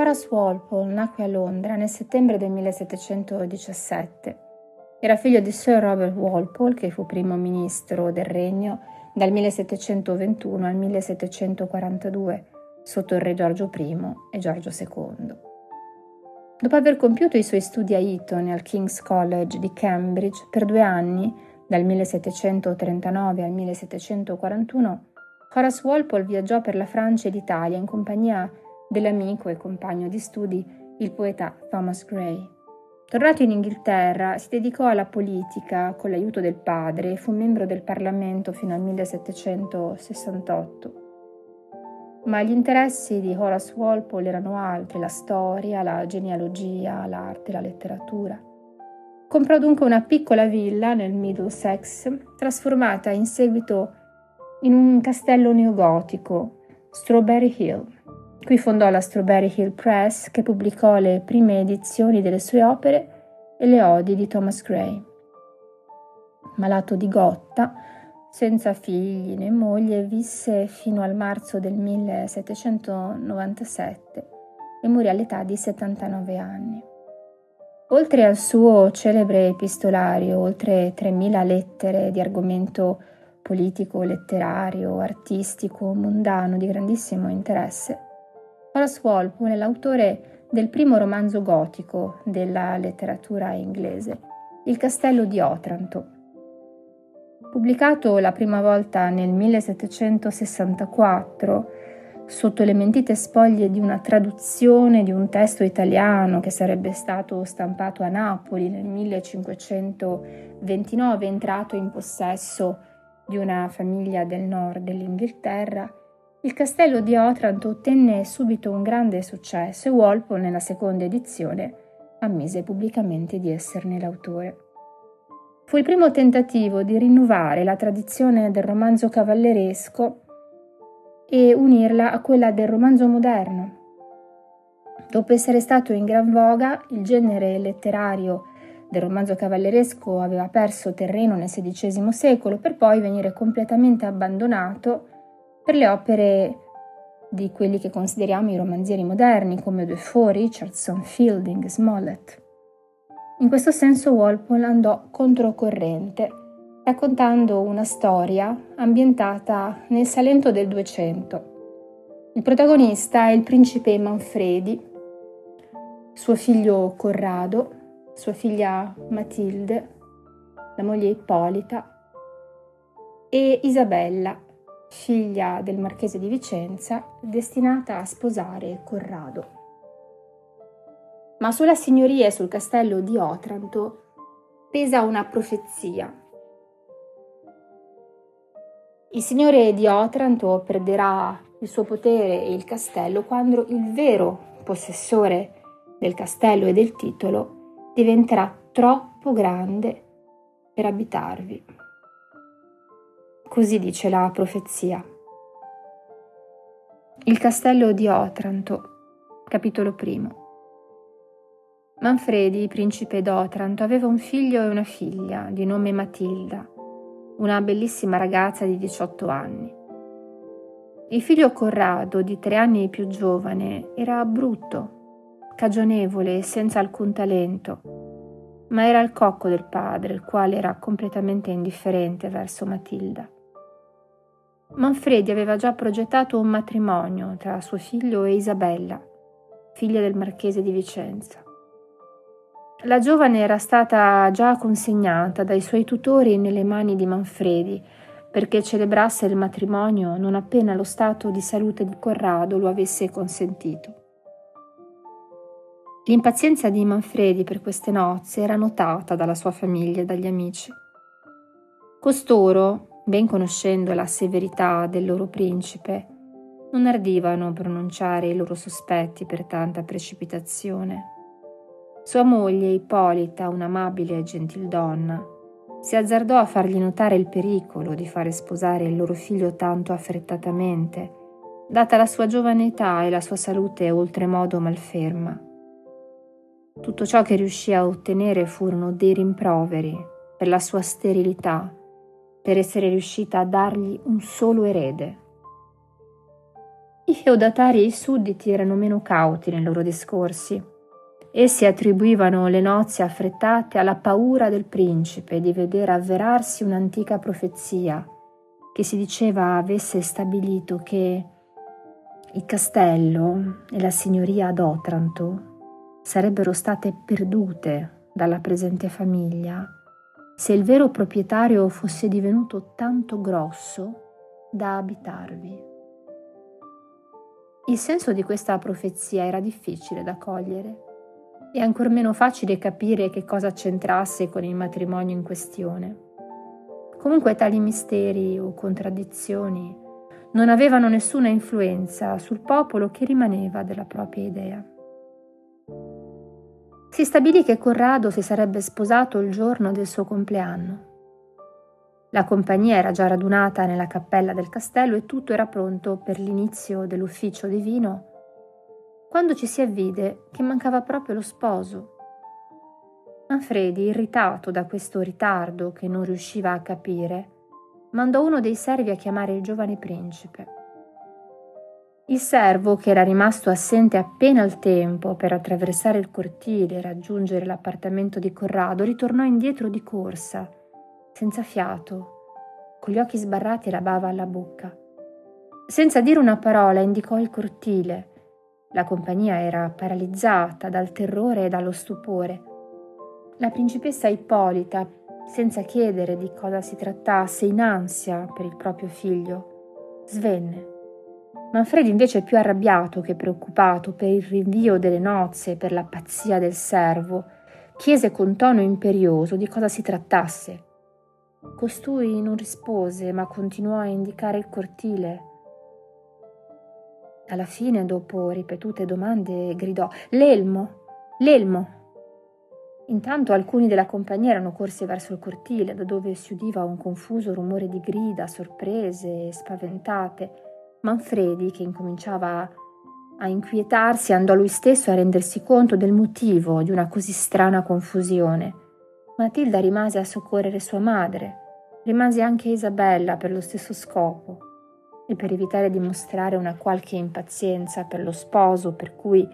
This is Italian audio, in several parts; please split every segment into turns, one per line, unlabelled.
Horace Walpole nacque a Londra nel settembre del 1717. Era figlio di Sir Robert Walpole, che fu primo ministro del regno dal 1721 al 1742 sotto il re Giorgio I e Giorgio II. Dopo aver compiuto i suoi studi a Eton e al King's College di Cambridge per due anni, dal 1739 al 1741, Horace Walpole viaggiò per la Francia ed Italia in compagnia dell'amico e compagno di studi, il poeta Thomas Gray. Tornato in Inghilterra, si dedicò alla politica con l'aiuto del padre e fu membro del Parlamento fino al 1768. Ma gli interessi di Horace Walpole erano altri, la storia, la genealogia, l'arte, la letteratura. Comprò dunque una piccola villa nel Middlesex, trasformata in seguito in un castello neogotico, Strawberry Hill. Qui fondò la Strawberry Hill Press, che pubblicò le prime edizioni delle sue opere e le odie di Thomas Gray. Malato di gotta, senza figli né moglie, visse fino al marzo del 1797 e morì all'età di 79 anni. Oltre al suo celebre epistolario, oltre 3.000 lettere di argomento politico, letterario, artistico, mondano di grandissimo interesse, Walpole è l'autore del primo romanzo gotico della letteratura inglese, Il castello di Otranto, Pubblicato la prima volta nel 1764 sotto le mentite spoglie di una traduzione di un testo italiano che sarebbe stato stampato a Napoli nel 1529, entrato in possesso di una famiglia del nord dell'Inghilterra, il castello di Otranto ottenne subito un grande successo e Walpole nella seconda edizione ammise pubblicamente di esserne l'autore. Fu il primo tentativo di rinnovare la tradizione del romanzo cavalleresco e unirla a quella del romanzo moderno. Dopo essere stato in gran voga, il genere letterario del romanzo cavalleresco aveva perso terreno nel XVI secolo per poi venire completamente abbandonato per le opere di quelli che consideriamo i romanzieri moderni come Defoe, Richardson, Fielding, Smollett. In questo senso Walpole andò controcorrente, raccontando una storia ambientata nel Salento del 200. Il protagonista è il principe Manfredi, suo figlio Corrado, sua figlia Matilde, la moglie Ippolita e Isabella, figlia del marchese di Vicenza, destinata a sposare Corrado ma sulla signoria e sul castello di Otranto pesa una profezia. Il signore di Otranto perderà il suo potere e il castello quando il vero possessore del castello e del titolo diventerà troppo grande per abitarvi. Così dice la profezia. Il castello di Otranto, capitolo primo. Manfredi, principe d'Otranto, aveva un figlio e una figlia di nome Matilda, una bellissima ragazza di 18 anni. Il figlio Corrado, di tre anni più giovane, era brutto, cagionevole e senza alcun talento, ma era il cocco del padre, il quale era completamente indifferente verso Matilda. Manfredi aveva già progettato un matrimonio tra suo figlio e Isabella, figlia del marchese di Vicenza. La giovane era stata già consegnata dai suoi tutori nelle mani di Manfredi perché celebrasse il matrimonio non appena lo stato di salute di Corrado lo avesse consentito. L'impazienza di Manfredi per queste nozze era notata dalla sua famiglia e dagli amici. Costoro, ben conoscendo la severità del loro principe, non ardivano pronunciare i loro sospetti per tanta precipitazione. Sua moglie, Ippolita, un'amabile e gentildonna, si azzardò a fargli notare il pericolo di fare sposare il loro figlio tanto affrettatamente, data la sua giovane età e la sua salute oltremodo malferma. Tutto ciò che riuscì a ottenere furono dei rimproveri per la sua sterilità, per essere riuscita a dargli un solo erede. I feudatari e i sudditi erano meno cauti nei loro discorsi. Essi attribuivano le nozze affrettate alla paura del principe di vedere avverarsi un'antica profezia che si diceva avesse stabilito che il castello e la signoria ad Otranto sarebbero state perdute dalla presente famiglia se il vero proprietario fosse divenuto tanto grosso da abitarvi. Il senso di questa profezia era difficile da cogliere e ancor meno facile capire che cosa c'entrasse con il matrimonio in questione. Comunque tali misteri o contraddizioni non avevano nessuna influenza sul popolo che rimaneva della propria idea. Si stabilì che Corrado si sarebbe sposato il giorno del suo compleanno. La compagnia era già radunata nella cappella del castello e tutto era pronto per l'inizio dell'ufficio divino, quando ci si avvide che mancava proprio lo sposo. Manfredi, irritato da questo ritardo che non riusciva a capire, mandò uno dei servi a chiamare il giovane principe. Il servo, che era rimasto assente appena il tempo per attraversare il cortile e raggiungere l'appartamento di Corrado, ritornò indietro di corsa, senza fiato, con gli occhi sbarrati e la bava alla bocca. Senza dire una parola indicò il cortile. La compagnia era paralizzata dal terrore e dallo stupore. La principessa Ippolita senza chiedere di cosa si trattasse, in ansia per il proprio figlio. Svenne. Manfredi invece più arrabbiato che preoccupato per il rinvio delle nozze e per la pazzia del servo, chiese con tono imperioso di cosa si trattasse. Costui non rispose, ma continuò a indicare il cortile. Alla fine, dopo ripetute domande, gridò L'elmo! L'elmo! Intanto alcuni della compagnia erano corsi verso il cortile, da dove si udiva un confuso rumore di grida, sorprese e spaventate. Manfredi, che incominciava a inquietarsi, andò lui stesso a rendersi conto del motivo di una così strana confusione. Matilda rimase a soccorrere sua madre, rimase anche Isabella per lo stesso scopo e per evitare di mostrare una qualche impazienza per lo sposo per cui,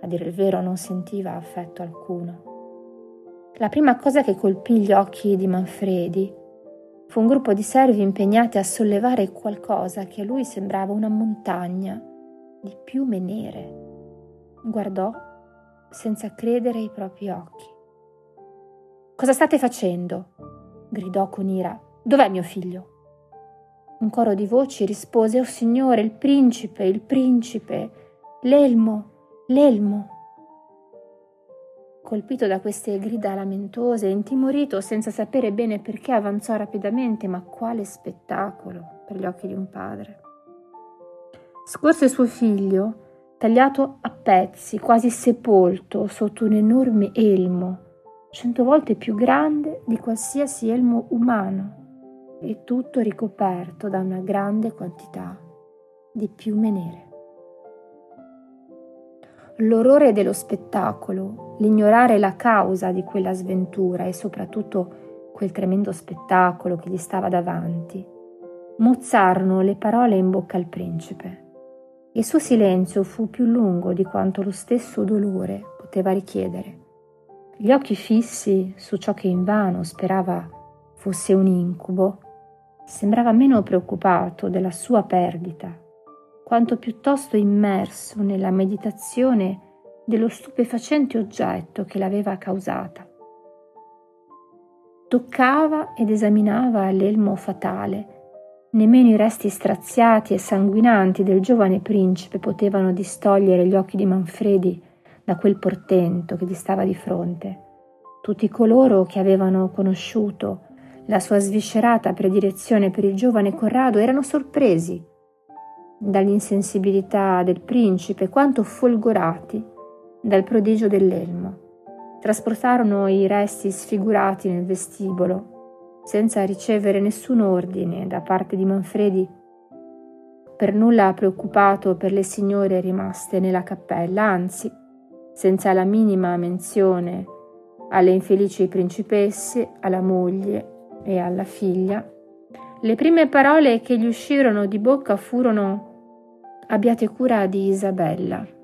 a dire il vero, non sentiva affetto alcuno. La prima cosa che colpì gli occhi di Manfredi fu un gruppo di servi impegnati a sollevare qualcosa che a lui sembrava una montagna di piume nere. Guardò senza credere ai propri occhi. Cosa state facendo? gridò con ira. Dov'è mio figlio? Un coro di voci rispose: Oh signore, il principe, il principe, l'elmo, l'elmo. Colpito da queste grida lamentose, intimorito, senza sapere bene perché, avanzò rapidamente, ma quale spettacolo per gli occhi di un padre. Scorse suo figlio, tagliato a pezzi, quasi sepolto sotto un enorme elmo, cento volte più grande di qualsiasi elmo umano, e tutto ricoperto da una grande quantità di piume nere. L'orrore dello spettacolo, l'ignorare la causa di quella sventura e soprattutto quel tremendo spettacolo che gli stava davanti, mozzarono le parole in bocca al principe. Il suo silenzio fu più lungo di quanto lo stesso dolore poteva richiedere. Gli occhi fissi su ciò che invano sperava fosse un incubo, sembrava meno preoccupato della sua perdita quanto piuttosto immerso nella meditazione dello stupefacente oggetto che l'aveva causata. Toccava ed esaminava l'elmo fatale. Nemmeno i resti straziati e sanguinanti del giovane principe potevano distogliere gli occhi di Manfredi da quel portento che gli stava di fronte. Tutti coloro che avevano conosciuto la sua sviscerata predilezione per il giovane Corrado erano sorpresi dall'insensibilità del principe quanto folgorati dal prodigio dell'elmo. Trasportarono i resti sfigurati nel vestibolo, senza ricevere nessun ordine da parte di Manfredi, per nulla preoccupato per le signore rimaste nella cappella, anzi, senza la minima menzione alle infelici principesse, alla moglie e alla figlia le prime parole che gli uscirono di bocca furono abbiate cura di Isabella,